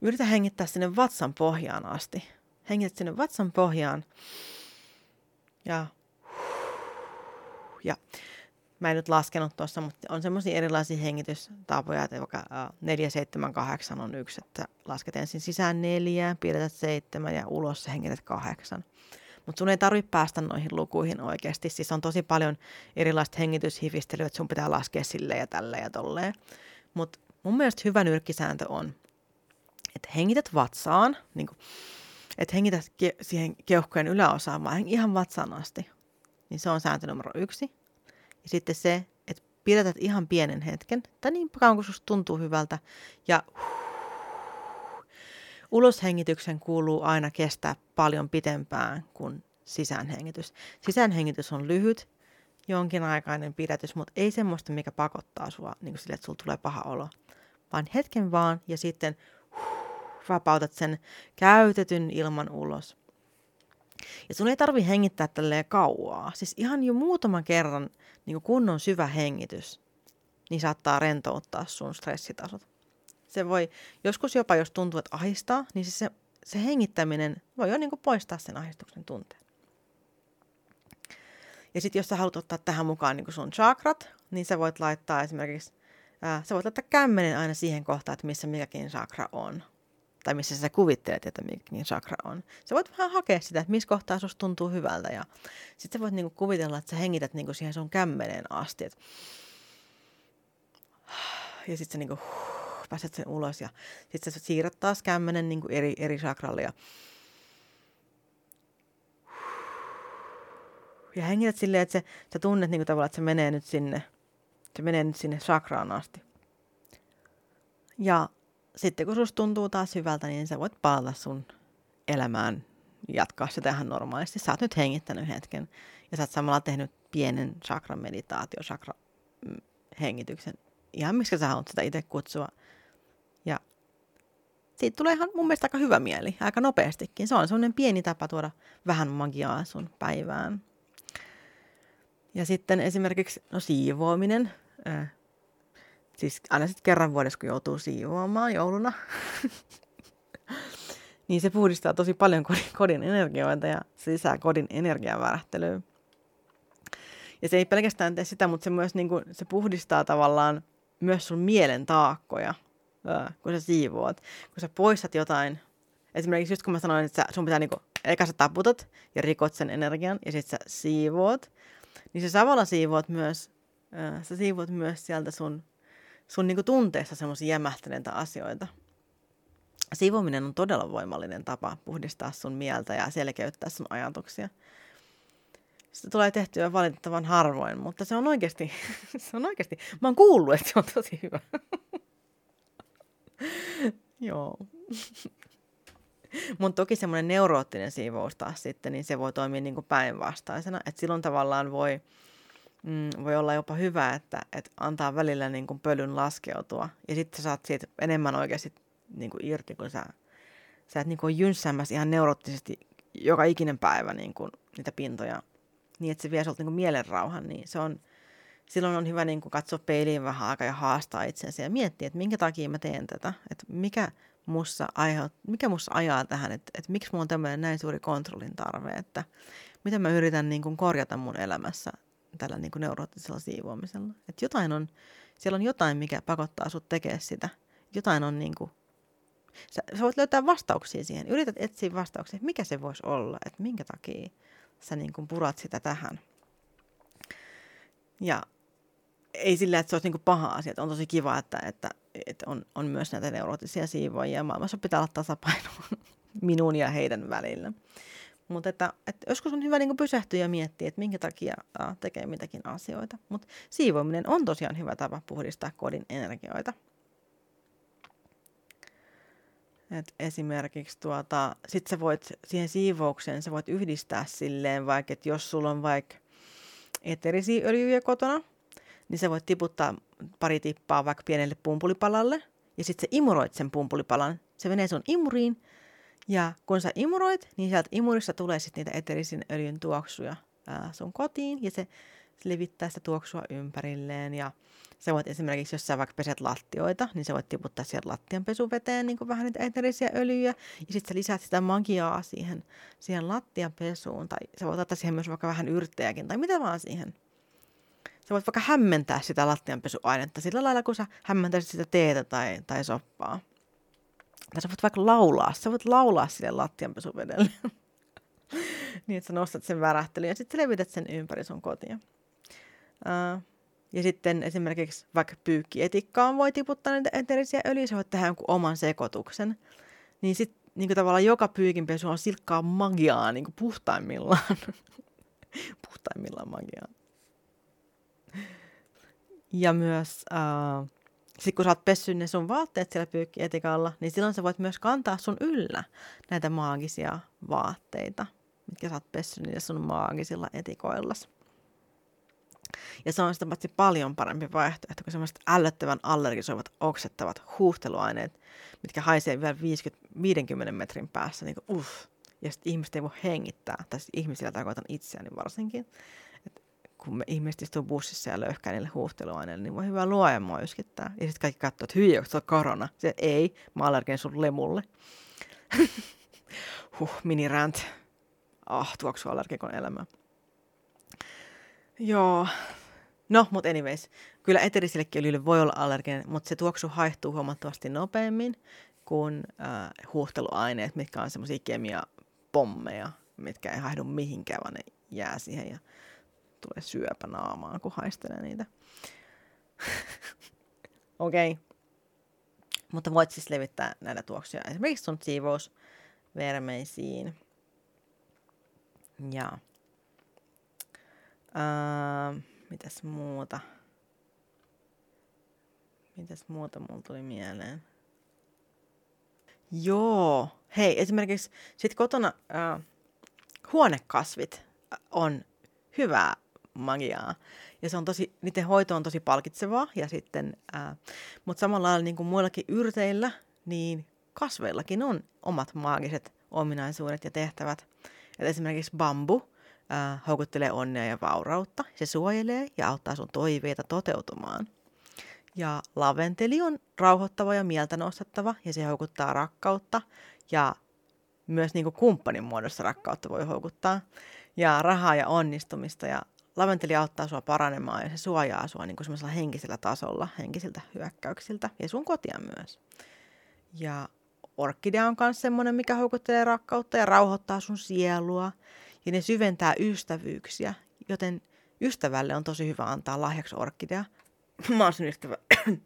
Speaker 1: yritä hengittää sinne vatsan pohjaan asti. Hengität sinne vatsan pohjaan. Ja, ja mä en nyt laskenut tuossa, mutta on semmoisia erilaisia hengitystapoja, että vaikka 4, 7, 8 on yksi, että lasket ensin sisään neljä, pidetät seitsemän ja ulos hengität kahdeksan. Mutta sun ei tarvitse päästä noihin lukuihin oikeasti. Siis on tosi paljon erilaista hengityshifistelyä, että sun pitää laskea sille ja tälle ja tolleen. Mutta mun mielestä hyvä nyrkkisääntö on, että hengität vatsaan, niin kuin, että hengität ke- siihen keuhkojen yläosaan, vaan ihan vatsaan asti. Niin se on sääntö numero yksi. Ja sitten se, että pidätät ihan pienen hetken, tai niin kauan kuin tuntuu hyvältä, ja Uloshengityksen kuuluu aina kestää paljon pitempään kuin sisäänhengitys. Sisäänhengitys on lyhyt, jonkinaikainen pidätys, mutta ei semmoista, mikä pakottaa sua niin kuin sille, että sulla tulee paha olo. Vaan hetken vaan ja sitten vapautat sen käytetyn ilman ulos. Ja sun ei tarvi hengittää tälleen kauaa. Siis ihan jo muutaman kerran niin kunnon syvä hengitys, niin saattaa rentouttaa sun stressitasot. Se voi, joskus jopa jos tuntuu, että ahistaa, niin siis se, se hengittäminen voi jo niin kuin poistaa sen ahistuksen tunteen. Ja sitten jos sä haluat ottaa tähän mukaan niin sun chakrat, niin sä voit laittaa esimerkiksi, ää, sä voit laittaa kämmenen aina siihen kohtaan, että missä mikäkin chakra on. Tai missä sä kuvittelet, että mikäkin chakra on. Sä voit vähän hakea sitä, että missä kohtaa susta tuntuu hyvältä. Ja sitten sä voit niinku kuvitella, että sä hengität niinku siihen sun kämmeneen asti. Et... Ja sitten sä niinku, pääset sen ulos ja sitten sä siirrät taas kämmenen niinku eri, eri chakralle ja ja hengität silleen, että se, sä tunnet niin kuin tavallaan, että se menee nyt sinne, se menee nyt sinne sakraan asti. Ja sitten kun susta tuntuu taas hyvältä, niin sä voit palata sun elämään, jatkaa sitä ihan normaalisti. Sä oot nyt hengittänyt hetken ja sä oot samalla tehnyt pienen chakran meditaatio, chakra mm, hengityksen, ihan miksi sä haluat sitä itse kutsua. Siitä tulee ihan mun mielestä aika hyvä mieli, aika nopeastikin. Se on semmoinen pieni tapa tuoda vähän magiaa sun päivään. Ja sitten esimerkiksi no siivoaminen, äh, siis aina sitten kerran vuodessa, kun joutuu siivoamaan jouluna, niin se puhdistaa tosi paljon kodin, kodin energioita ja se lisää kodin energiavärähtelyä. Ja se ei pelkästään tee sitä, mutta se myös niin kuin, se puhdistaa tavallaan myös sun mielen taakkoja, kun sä siivoat. Kun sä poistat jotain, esimerkiksi just kun mä sanoin, että sun pitää niin kuin, eka sä taputat ja rikot sen energian ja sitten sä siivoat, niin se samalla siivoat myös, sä siivoat myös sieltä sun, sun niinku tunteessa semmoisia jämähtäneitä asioita. Siivominen on todella voimallinen tapa puhdistaa sun mieltä ja selkeyttää sun ajatuksia. Sitä tulee tehtyä valitettavan harvoin, mutta se on oikeasti, se on oikeasti, mä oon kuullut, että se on tosi hyvä. Joo. Mutta toki semmoinen neuroottinen siivous taas sitten, niin se voi toimia niin kuin päinvastaisena. Että silloin tavallaan voi, mm, voi olla jopa hyvä, että, että antaa välillä niin kuin pölyn laskeutua. Ja sitten saat siitä enemmän oikeasti niin kuin irti, kun sä, sä et niin kuin jynssäämässä ihan neuroottisesti joka ikinen päivä niin kuin niitä pintoja. Niin, että se vie sulta niin mielenrauhan, niin se on, silloin on hyvä niin kuin katsoa peiliin vähän aikaa ja haastaa itsensä ja miettiä, että minkä takia mä teen tätä. Että mikä, mussa aiheut, mikä mussa ajaa tähän, että, että miksi mulla on tämmöinen näin suuri kontrollin tarve, että mitä mä yritän niin kuin korjata mun elämässä tällä niin kuin neuroottisella siivoamisella. Että jotain on, siellä on jotain, mikä pakottaa sut tekemään sitä. Jotain on niin kuin, sä, sä voit löytää vastauksia siihen. Yrität etsiä vastauksia, mikä se voisi olla, että minkä takia sä niin kuin purat sitä tähän. Ja ei sillä, että se olisi niin kuin paha asia. Että on tosi kiva, että, että, että on, on myös näitä neuroottisia siivoajia. Maailmassa pitää olla tasapaino minun ja heidän välillä. Mutta että, että joskus on hyvä niin pysähtyä ja miettiä, että minkä takia ää, tekee mitäkin asioita. Mutta siivoaminen on tosiaan hyvä tapa puhdistaa kodin energioita. Et esimerkiksi tuota, sit sä voit siihen siivoukseen, sä voit yhdistää silleen vaikka, että jos sulla on vaikka eterisiä öljyjä kotona, niin sä voit tiputtaa pari tippaa vaikka pienelle pumpulipalalle, ja sitten sä imuroit sen pumpulipalan. Se menee sun imuriin, ja kun sä imuroit, niin sieltä imurissa tulee sitten niitä eterisin öljyn tuoksuja ää, sun kotiin, ja se, levittää sitä tuoksua ympärilleen, ja sä voit esimerkiksi, jos sä vaikka peset lattioita, niin sä voit tiputtaa sieltä lattianpesuveteen niin kuin vähän niitä eterisiä öljyjä, ja sitten sä lisäät sitä magiaa siihen, siihen lattianpesuun, tai sä voit ottaa siihen myös vaikka vähän yrttejäkin, tai mitä vaan siihen sä voit vaikka hämmentää sitä lattianpesuainetta sillä lailla, kun sä hämmentäisit sitä teetä tai, tai soppaa. Tai sä voit vaikka laulaa, sä voit laulaa sille lattianpesuvedelle. niin, että sä nostat sen värähtelyn ja sitten levität sen ympäri sun kotia. Uh, ja sitten esimerkiksi vaikka pyykki-etikkaan voi tiputtaa niitä eterisiä öljyjä, sä voit tehdä jonkun oman sekoituksen. Niin sitten niin tavallaan joka pyykinpesu on silkkaa magiaa niin puhtaimmillaan. puhtaimmillaan magiaa. Ja myös äh, sit kun sä oot pessyt ne sun vaatteet siellä pyykkietikalla, niin silloin sä voit myös kantaa sun yllä näitä maagisia vaatteita, mitkä sä oot pessyt niillä sun maagisilla etikoillas. Ja se on sitä paitsi paljon parempi vaihtoehto kuin semmoiset ällöttävän allergisoivat oksettavat huuhteluaineet, mitkä haisee vielä 50, 50 metrin päässä. Niin kuin, uff. Ja sitten ihmiset ei voi hengittää, tai ihmisillä tarkoitan itseäni varsinkin kun me ihmiset istuu bussissa ja löyhkää niille huuhteluaineille, niin voi hyvä luoja mua yskittää. Ja sitten kaikki katsoo, että hyi, onko on korona? Se, ei, mä allergen sun lemulle. huh, rant. Ah, tuoksu allergikon elämä. Joo. No, mutta anyways. Kyllä eterisillekin öljylle voi olla allerginen, mutta se tuoksu haihtuu huomattavasti nopeammin kuin äh, huuhteluaineet, mitkä on semmoisia kemiapommeja, mitkä ei haihdu mihinkään, vaan ne jää siihen ja tulee syöpä naamaan, kun haistelee niitä. Okei. Okay. Mutta voit siis levittää näitä tuoksuja esimerkiksi sun siivousvermeisiin. Ja Uh, mitäs muuta? Mitäs muuta mulla tuli mieleen? Joo. Hei, esimerkiksi sit kotona uh, huonekasvit on hyvää magiaa. Ja se on tosi, niiden hoito on tosi palkitsevaa. Ja sitten, uh, mutta samalla lailla niin kuin muillakin yrteillä, niin kasveillakin on omat maagiset ominaisuudet ja tehtävät. Et esimerkiksi bambu äh, houkuttelee onnea ja vaurautta. Se suojelee ja auttaa sun toiveita toteutumaan. Ja laventeli on rauhoittava ja mieltä nostattava ja se houkuttaa rakkautta ja myös niin kuin kumppanin muodossa rakkautta voi houkuttaa. Ja rahaa ja onnistumista ja laventeli auttaa sua paranemaan ja se suojaa sua niin semmoisella henkisellä tasolla, henkisiltä hyökkäyksiltä ja sun kotia myös. Ja orkidea on myös semmoinen, mikä houkuttelee rakkautta ja rauhoittaa sun sielua ja ne syventää ystävyyksiä, joten ystävälle on tosi hyvä antaa lahjaksi orkidea. Mä oon sun ystävä.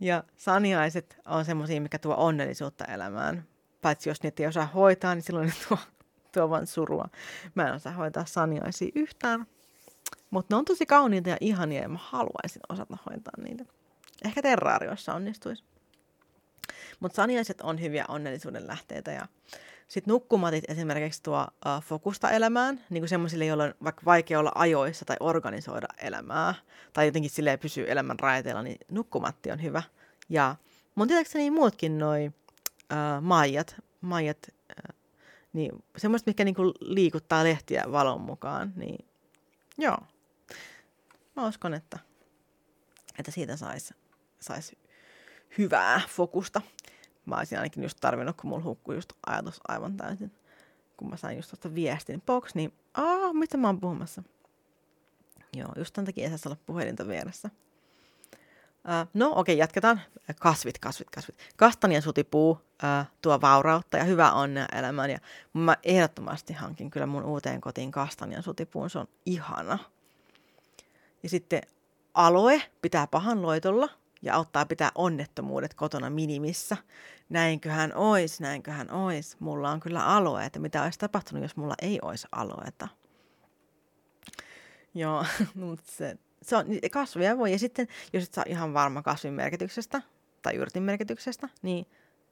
Speaker 1: ja saniaiset on semmoisia, mikä tuo onnellisuutta elämään. Paitsi jos niitä ei osaa hoitaa, niin silloin ne tuo, tuo vain surua. Mä en osaa hoitaa saniaisia yhtään. Mutta ne on tosi kauniita ja ihania ja mä haluaisin osata hoitaa niitä. Ehkä terraarioissa onnistuisi. Mutta saniaiset on hyviä onnellisuuden lähteitä ja sitten nukkumatit esimerkiksi tuo uh, fokusta elämään, niin kuin semmoisille, joilla on vaikka vaikea olla ajoissa tai organisoida elämää, tai jotenkin sille pysyy elämän raiteilla, niin nukkumatti on hyvä. Ja mun tietääkseni muutkin noi uh, maijat, maijat niin semmoiset, mitkä niinku liikuttaa lehtiä valon mukaan, niin joo. Mä uskon, että, että siitä saisi sais hyvää fokusta mä olisin ainakin just tarvinnut, kun mulla hukkui just ajatus aivan täysin. Kun mä sain just tuosta viestin, box, niin aah, mitä mä oon puhumassa? Joo, just tämän takia ei saa olla puhelinta vieressä. Uh, no okei, okay, jatketaan. Kasvit, kasvit, kasvit. Kastanian sutipuu uh, tuo vaurautta ja hyvää onnea elämään. Ja mä ehdottomasti hankin kyllä mun uuteen kotiin kastanian sutipuun. Se on ihana. Ja sitten aloe pitää pahan loitolla ja auttaa pitää onnettomuudet kotona minimissä. Näinköhän ois, näinköhän ois. Mulla on kyllä aloe, mitä olisi tapahtunut, jos mulla ei olisi aloeta. Joo, mutta se, se on, kasvia voi. Ja sitten, jos et saa ihan varma kasvin merkityksestä tai yrtin merkityksestä, niin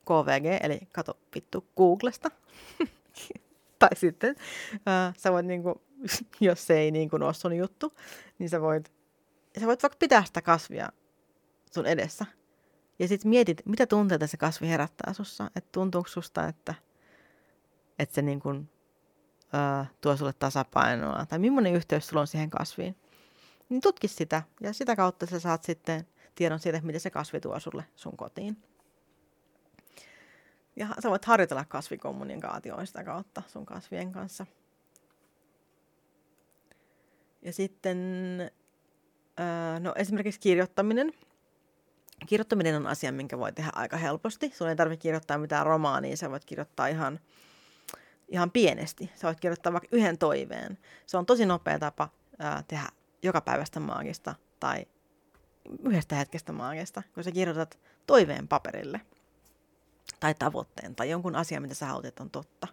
Speaker 1: KVG, eli kato vittu Googlesta. tai sitten äh, sä voit, niinku, jos se ei niinku ole sun juttu, niin sä voit, sä voit vaikka pitää sitä kasvia sun edessä. Ja sitten mietit, mitä tunteita se kasvi herättää sussa. Että tuntuuko susta, että, että se niin kuin, ö, tuo sulle tasapainoa. Tai millainen yhteys sulla on siihen kasviin. Niin tutki sitä. Ja sitä kautta sä saat sitten tiedon siitä, miten se kasvi tuo sulle sun kotiin. Ja sä voit harjoitella kasvikommunikaatioa sitä kautta sun kasvien kanssa. Ja sitten, no esimerkiksi kirjoittaminen – Kirjoittaminen on asia, minkä voi tehdä aika helposti. Sun ei tarvitse kirjoittaa mitään romaania, sä voit kirjoittaa ihan, ihan pienesti. Sä voit kirjoittaa vaikka yhden toiveen. Se on tosi nopea tapa ää, tehdä joka päivästä maagista tai yhdestä hetkestä maagista, kun sä kirjoitat toiveen paperille tai tavoitteen tai jonkun asian, mitä sä haluat, että on totta.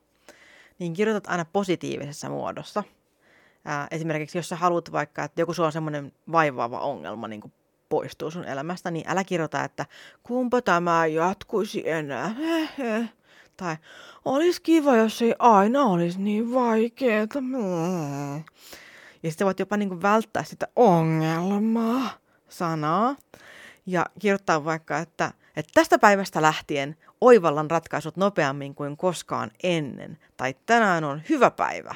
Speaker 1: Niin kirjoitat aina positiivisessa muodossa. Ää, esimerkiksi jos sä haluat vaikka, että joku sulla on semmoinen vaivaava ongelma, niin kuin poistuu sun elämästä, niin älä kirjoita, että kumpa tämä jatkuisi enää. Tai olisi kiva, jos ei aina olisi niin vaikeaa. Ja sitten voit jopa niin välttää sitä ongelmaa sanaa ja kirjoittaa vaikka, että, että tästä päivästä lähtien oivallan ratkaisut nopeammin kuin koskaan ennen. Tai tänään on hyvä päivä.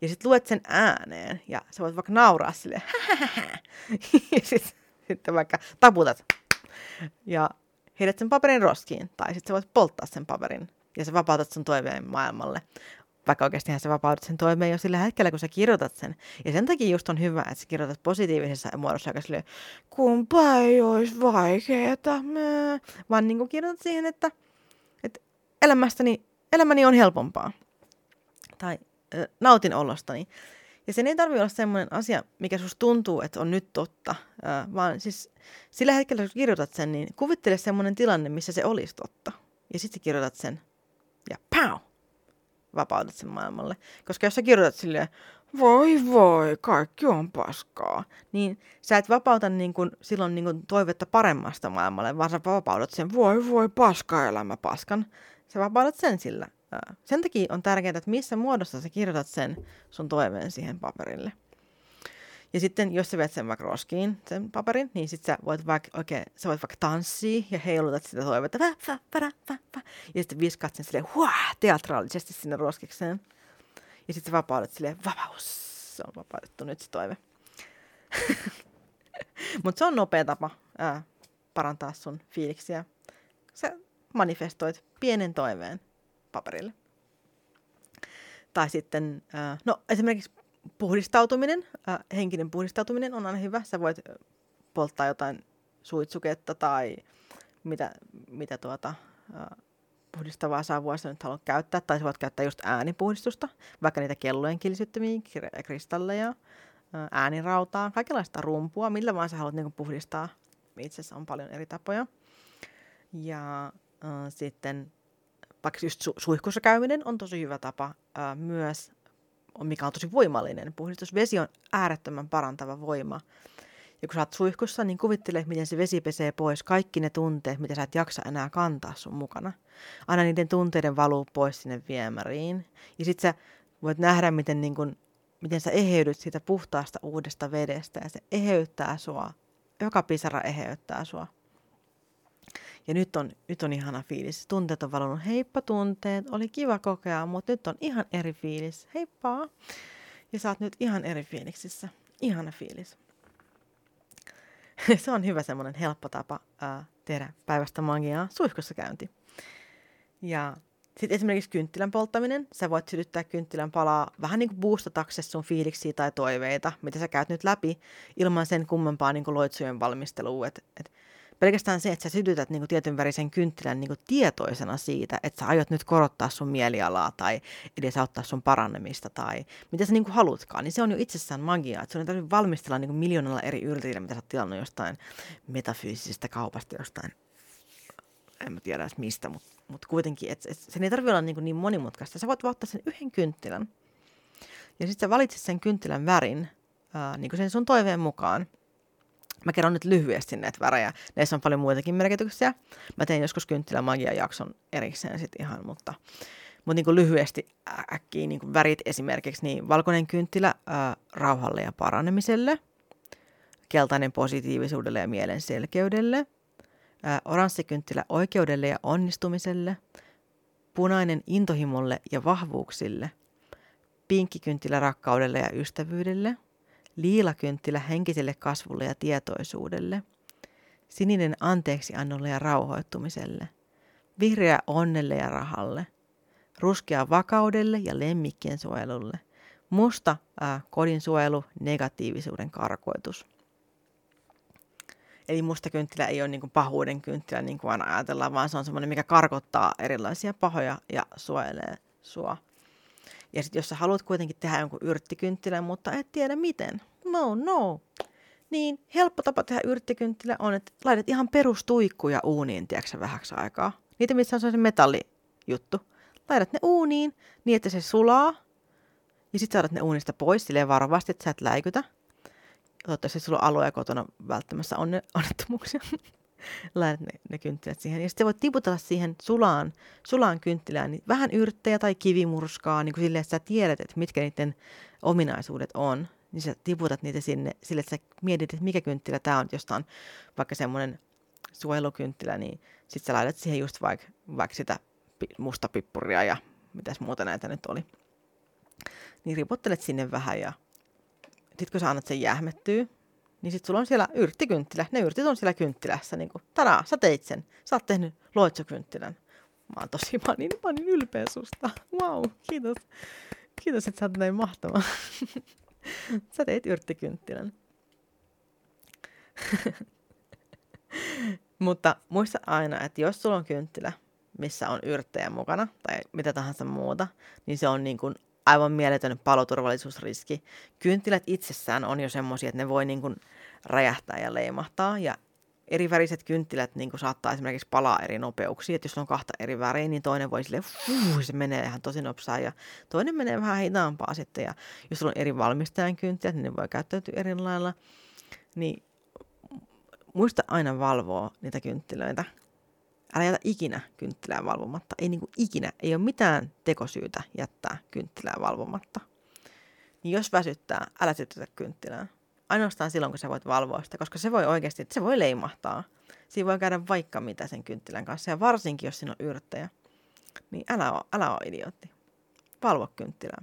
Speaker 1: Ja sitten luet sen ääneen ja sä voit vaikka nauraa silleen, ja sitten sitten vaikka taputat ja heidät sen paperin roskiin. Tai sitten sä voit polttaa sen paperin ja sä vapautat sun toiveen maailmalle. Vaikka oikeasti sä vapaudat sen toimeen jo sillä hetkellä, kun sä kirjoitat sen. Ja sen takia just on hyvä, että sä kirjoitat positiivisessa muodossa, joka silleen, kumpa ei olisi vaikeeta, mä. vaan niin kuin kirjoitat siihen, että, että elämästäni, elämäni on helpompaa. Tai äh, nautin olostani. Ja sen ei tarvitse olla semmoinen asia, mikä susta tuntuu, että on nyt totta, äh, vaan siis sillä hetkellä, kun kirjoitat sen, niin kuvittele semmoinen tilanne, missä se olisi totta. Ja sitten kirjoitat sen ja pow! Vapautat sen maailmalle. Koska jos sä kirjoitat silleen, voi voi, kaikki on paskaa, niin sä et vapauta niin kun, silloin niin kun toivetta paremmasta maailmalle, vaan sä vapaudat sen, voi voi, paska elämä paskan. Sä vapaudat sen sillä. Sen takia on tärkeää, että missä muodossa sä kirjoitat sen sun toiveen siihen paperille. Ja sitten jos sä vet sen vaikka roskiin, sen paperin, niin sit sä voit vaikka, okay, sä voit vaikka tanssia ja heilutat sitä toivetta. Vä, vä, vä, vä, vä. Ja sitten viskaat sen silleen huah, teatraalisesti sinne roskikseen. Ja sitten sä vapaudat silleen, vapaus, se on vapautettu nyt se toive. Mutta se on nopea tapa ää, parantaa sun fiiliksiä. Sä manifestoit pienen toiveen paperille. Tai sitten, ää, no esimerkiksi puhdistautuminen, äh, henkinen puhdistautuminen on aina hyvä. Sä voit polttaa jotain suitsuketta tai mitä, mitä tuota, äh, puhdistavaa savua sä nyt haluat käyttää. Tai sä voit käyttää just äänipuhdistusta, vaikka niitä kellojen kilsyttämiä, kristalleja, äänirautaa, kaikenlaista rumpua, millä vaan sä haluat niin puhdistaa. Itse asiassa on paljon eri tapoja. Ja äh, sitten vaikka just su- suihkussa käyminen on tosi hyvä tapa äh, myös mikä on tosi voimallinen. Puhdistusvesi on äärettömän parantava voima. Ja kun sä oot suihkussa, niin kuvittele, miten se vesi pesee pois kaikki ne tunteet, mitä sä et jaksa enää kantaa sun mukana. Aina niiden tunteiden valuu pois sinne viemäriin. Ja sit sä voit nähdä, miten, niin kun, miten sä eheydyt siitä puhtaasta uudesta vedestä. Ja se eheyttää sua. Joka pisara eheyttää sua. Ja nyt on, nyt on ihana fiilis. Tunteet on valunut. Heippa tunteet, oli kiva kokea, mutta nyt on ihan eri fiilis. Heippa! Ja sä oot nyt ihan eri fiiliksissä. Ihana fiilis. Se on hyvä semmoinen helppo tapa ää, tehdä päivästä magiaa suihkussa käynti. Ja sitten esimerkiksi kynttilän polttaminen. Sä voit sytyttää kynttilän palaa vähän niin kuin boostataksesi sun fiiliksiä tai toiveita, mitä sä käyt nyt läpi, ilman sen kummempaa niin kuin loitsujen valmistelua. Et, et pelkästään se, että sä sytytät niin kuin tietyn värisen kynttilän niin kuin tietoisena siitä, että sä aiot nyt korottaa sun mielialaa tai edes auttaa sun parannemista tai mitä sä niin kuin halutkaan, niin se on jo itsessään magiaa. Että sun ei tarvitse valmistella niin kuin miljoonalla eri yrteillä, mitä sä oot tilannut jostain metafyysisistä kaupasta, jostain, en mä tiedä edes mistä, mutta mut kuitenkin, että et, sen ei tarvitse olla niin, kuin niin monimutkaista. Sä voit ottaa sen yhden kynttilän ja sitten sä valitset sen kynttilän värin, ää, niin kuin sen sun toiveen mukaan – Mä kerron nyt lyhyesti näitä värejä. Näissä on paljon muitakin merkityksiä. Mä tein joskus magia jakson erikseen sit ihan, mutta, mutta niin kuin lyhyesti äkkiä niin kuin värit esimerkiksi, niin valkoinen kynttilä ää, rauhalle ja paranemiselle, keltainen positiivisuudelle ja mielen selkeydelle, ää, oranssi kynttilä oikeudelle ja onnistumiselle, punainen intohimolle ja vahvuuksille, pinkki kynttilä rakkaudelle ja ystävyydelle – liilakynttilä henkiselle kasvulle ja tietoisuudelle, sininen anteeksiannolle ja rauhoittumiselle, vihreä onnelle ja rahalle, ruskea vakaudelle ja lemmikkien suojelulle, musta ää, kodin suojelu, negatiivisuuden karkoitus. Eli musta kynttilä ei ole niin kuin pahuuden kynttilä, niin kuin aina ajatellaan, vaan se on semmoinen, mikä karkottaa erilaisia pahoja ja suojelee sua. Ja sitten jos sä haluat kuitenkin tehdä jonkun yrttikynttilän, mutta et tiedä miten, no no, niin helppo tapa tehdä yrttikynttilä on, että laitat ihan perustuikkuja uuniin, tiedätkö vähäksi aikaa. Niitä, missä on se metallijuttu. Laitat ne uuniin niin, että se sulaa. Ja sitten saadat ne uunista pois silleen varovasti, että sä et läikytä. Toivottavasti sulla on alueja kotona välttämässä onne, onnettomuuksia. laitat ne, ne kynttilät siihen. Ja sitten voit tiputella siihen sulaan, sulaan kynttilään niin vähän yrttejä tai kivimurskaa, niin kuin silleen, että sä tiedät, että mitkä niiden ominaisuudet on. Niin sä tiputat niitä sinne sille, että sä mietit, että mikä kynttilä tämä on, josta on vaikka semmoinen suojelukynttilä, niin sitten sä laitat siihen just vaikka, vaikka sitä musta pippuria ja mitäs muuta näitä nyt oli. Niin ripottelet sinne vähän ja sitten kun sä annat sen jähmettyä, niin sitten sulla on siellä yrttikynttilä. Ne yrtit on siellä kynttilässä. Niin kuin, tadaa, sä teit sen. Sä oot tehnyt loitsukynttilän. Mä oon tosi, mä niin, mä niin ylpeä susta. Wow, kiitos. Kiitos, että sä oot näin mahtava. sä teit yrttikynttilän. Mutta muista aina, että jos sulla on kynttilä, missä on yrttejä mukana tai mitä tahansa muuta, niin se on niin kuin aivan mieletön paloturvallisuusriski. Kynttilät itsessään on jo semmoisia, että ne voi niin kuin räjähtää ja leimahtaa ja eri väriset kynttilät niin kuin saattaa esimerkiksi palaa eri nopeuksia. Että jos on kahta eri väriä, niin toinen voi sille, fuh, se menee ihan tosi nopsaa ja toinen menee vähän hitaampaa sitten. Ja jos on eri valmistajan kynttilät, niin ne voi käyttäytyä eri lailla. Niin muista aina valvoa niitä kynttilöitä. Älä jätä ikinä kynttilää valvomatta. Ei niin kuin ikinä. Ei ole mitään tekosyytä jättää kynttilää valvomatta. Niin jos väsyttää, älä sytytä kynttilää ainoastaan silloin, kun sä voit valvoa sitä, koska se voi oikeasti, se voi leimahtaa. Siinä voi käydä vaikka mitä sen kynttilän kanssa, ja varsinkin, jos siinä on yrttejä. Niin älä ole, älä ole idiootti. Valvo kynttilää.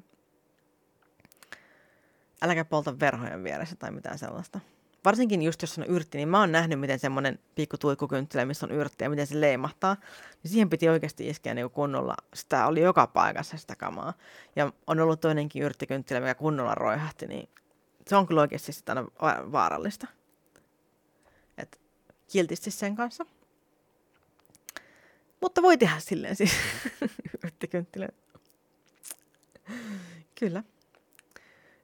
Speaker 1: Äläkä polta verhojen vieressä tai mitään sellaista. Varsinkin just jos on yrtti, niin mä oon nähnyt, miten semmoinen pikku tuikkukynttilä, missä on yrtti ja miten se leimahtaa. Niin siihen piti oikeasti iskeä niin kunnolla. Sitä oli joka paikassa sitä kamaa. Ja on ollut toinenkin yrttikynttilä, mikä kunnolla roihahti, niin se on kyllä oikeasti sitten aina vaarallista. Et kiltisti sen kanssa. Mutta voi tehdä silleen siis. Yrttikynttilä. Kyllä.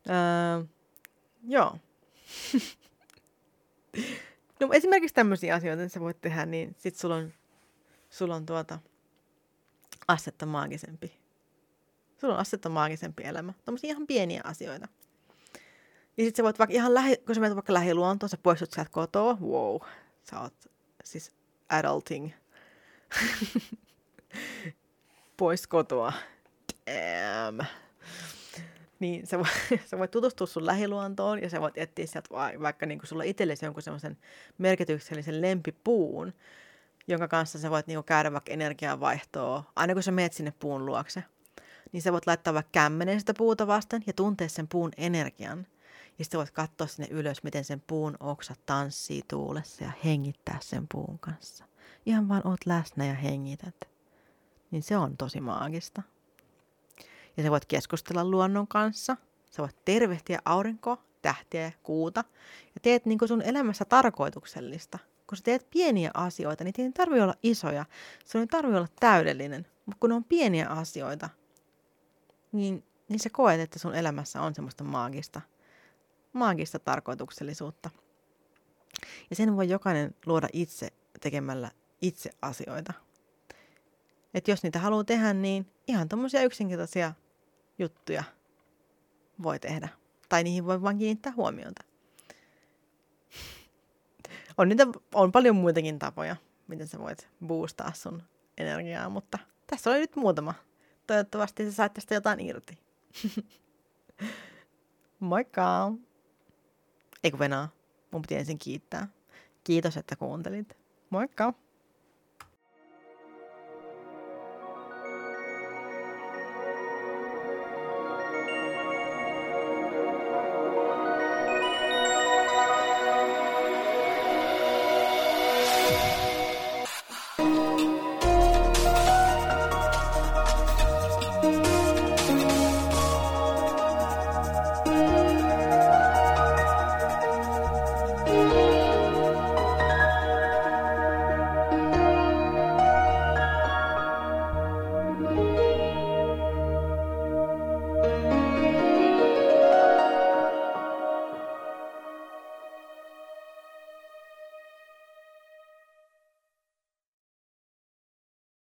Speaker 1: Öö, joo. no esimerkiksi tämmöisiä asioita, sä voit tehdä, niin sit sulla on, sulla on tuota astetta maagisempi. Sulla on astetta maagisempi elämä. Tämmöisiä ihan pieniä asioita. Ja sit sä voit vaikka ihan lähi, kun sä menet vaikka lähiluontoon, sä poistut sieltä kotoa, wow, sä oot siis adulting. Pois kotoa. Damn. Niin sä, voit, sä voit tutustua sun lähiluontoon ja sä voit etsiä sieltä vaikka niin sulla itsellesi jonkun semmoisen merkityksellisen lempipuun, jonka kanssa sä voit niin käydä vaikka energiavaihtoa, aina kun sä meet sinne puun luokse. Niin sä voit laittaa vaikka kämmenen sitä puuta vasten ja tuntea sen puun energian – ja sitten voit katsoa sinne ylös, miten sen puun oksa tanssii tuulessa ja hengittää sen puun kanssa. Ihan vaan oot läsnä ja hengität. Niin se on tosi maagista. Ja sä voit keskustella luonnon kanssa. Sä voit tervehtiä aurinkoa, tähtiä ja kuuta. Ja teet niin sun elämässä tarkoituksellista. Kun sä teet pieniä asioita, niin ei tarvitse olla isoja. Se ei tarvitse olla täydellinen. Mutta kun ne on pieniä asioita, niin, niin sä koet, että sun elämässä on semmoista maagista – maagista tarkoituksellisuutta. Ja sen voi jokainen luoda itse tekemällä itse asioita. Että jos niitä haluaa tehdä, niin ihan tommosia yksinkertaisia juttuja voi tehdä. Tai niihin voi vaan kiinnittää huomiota. on, niitä, on paljon muitakin tapoja, miten sä voit boostaa sun energiaa, mutta tässä oli nyt muutama. Toivottavasti sä sait tästä jotain irti. Moikka! Eikö venaa? Mun piti ensin kiittää. Kiitos, että kuuntelit. Moikka!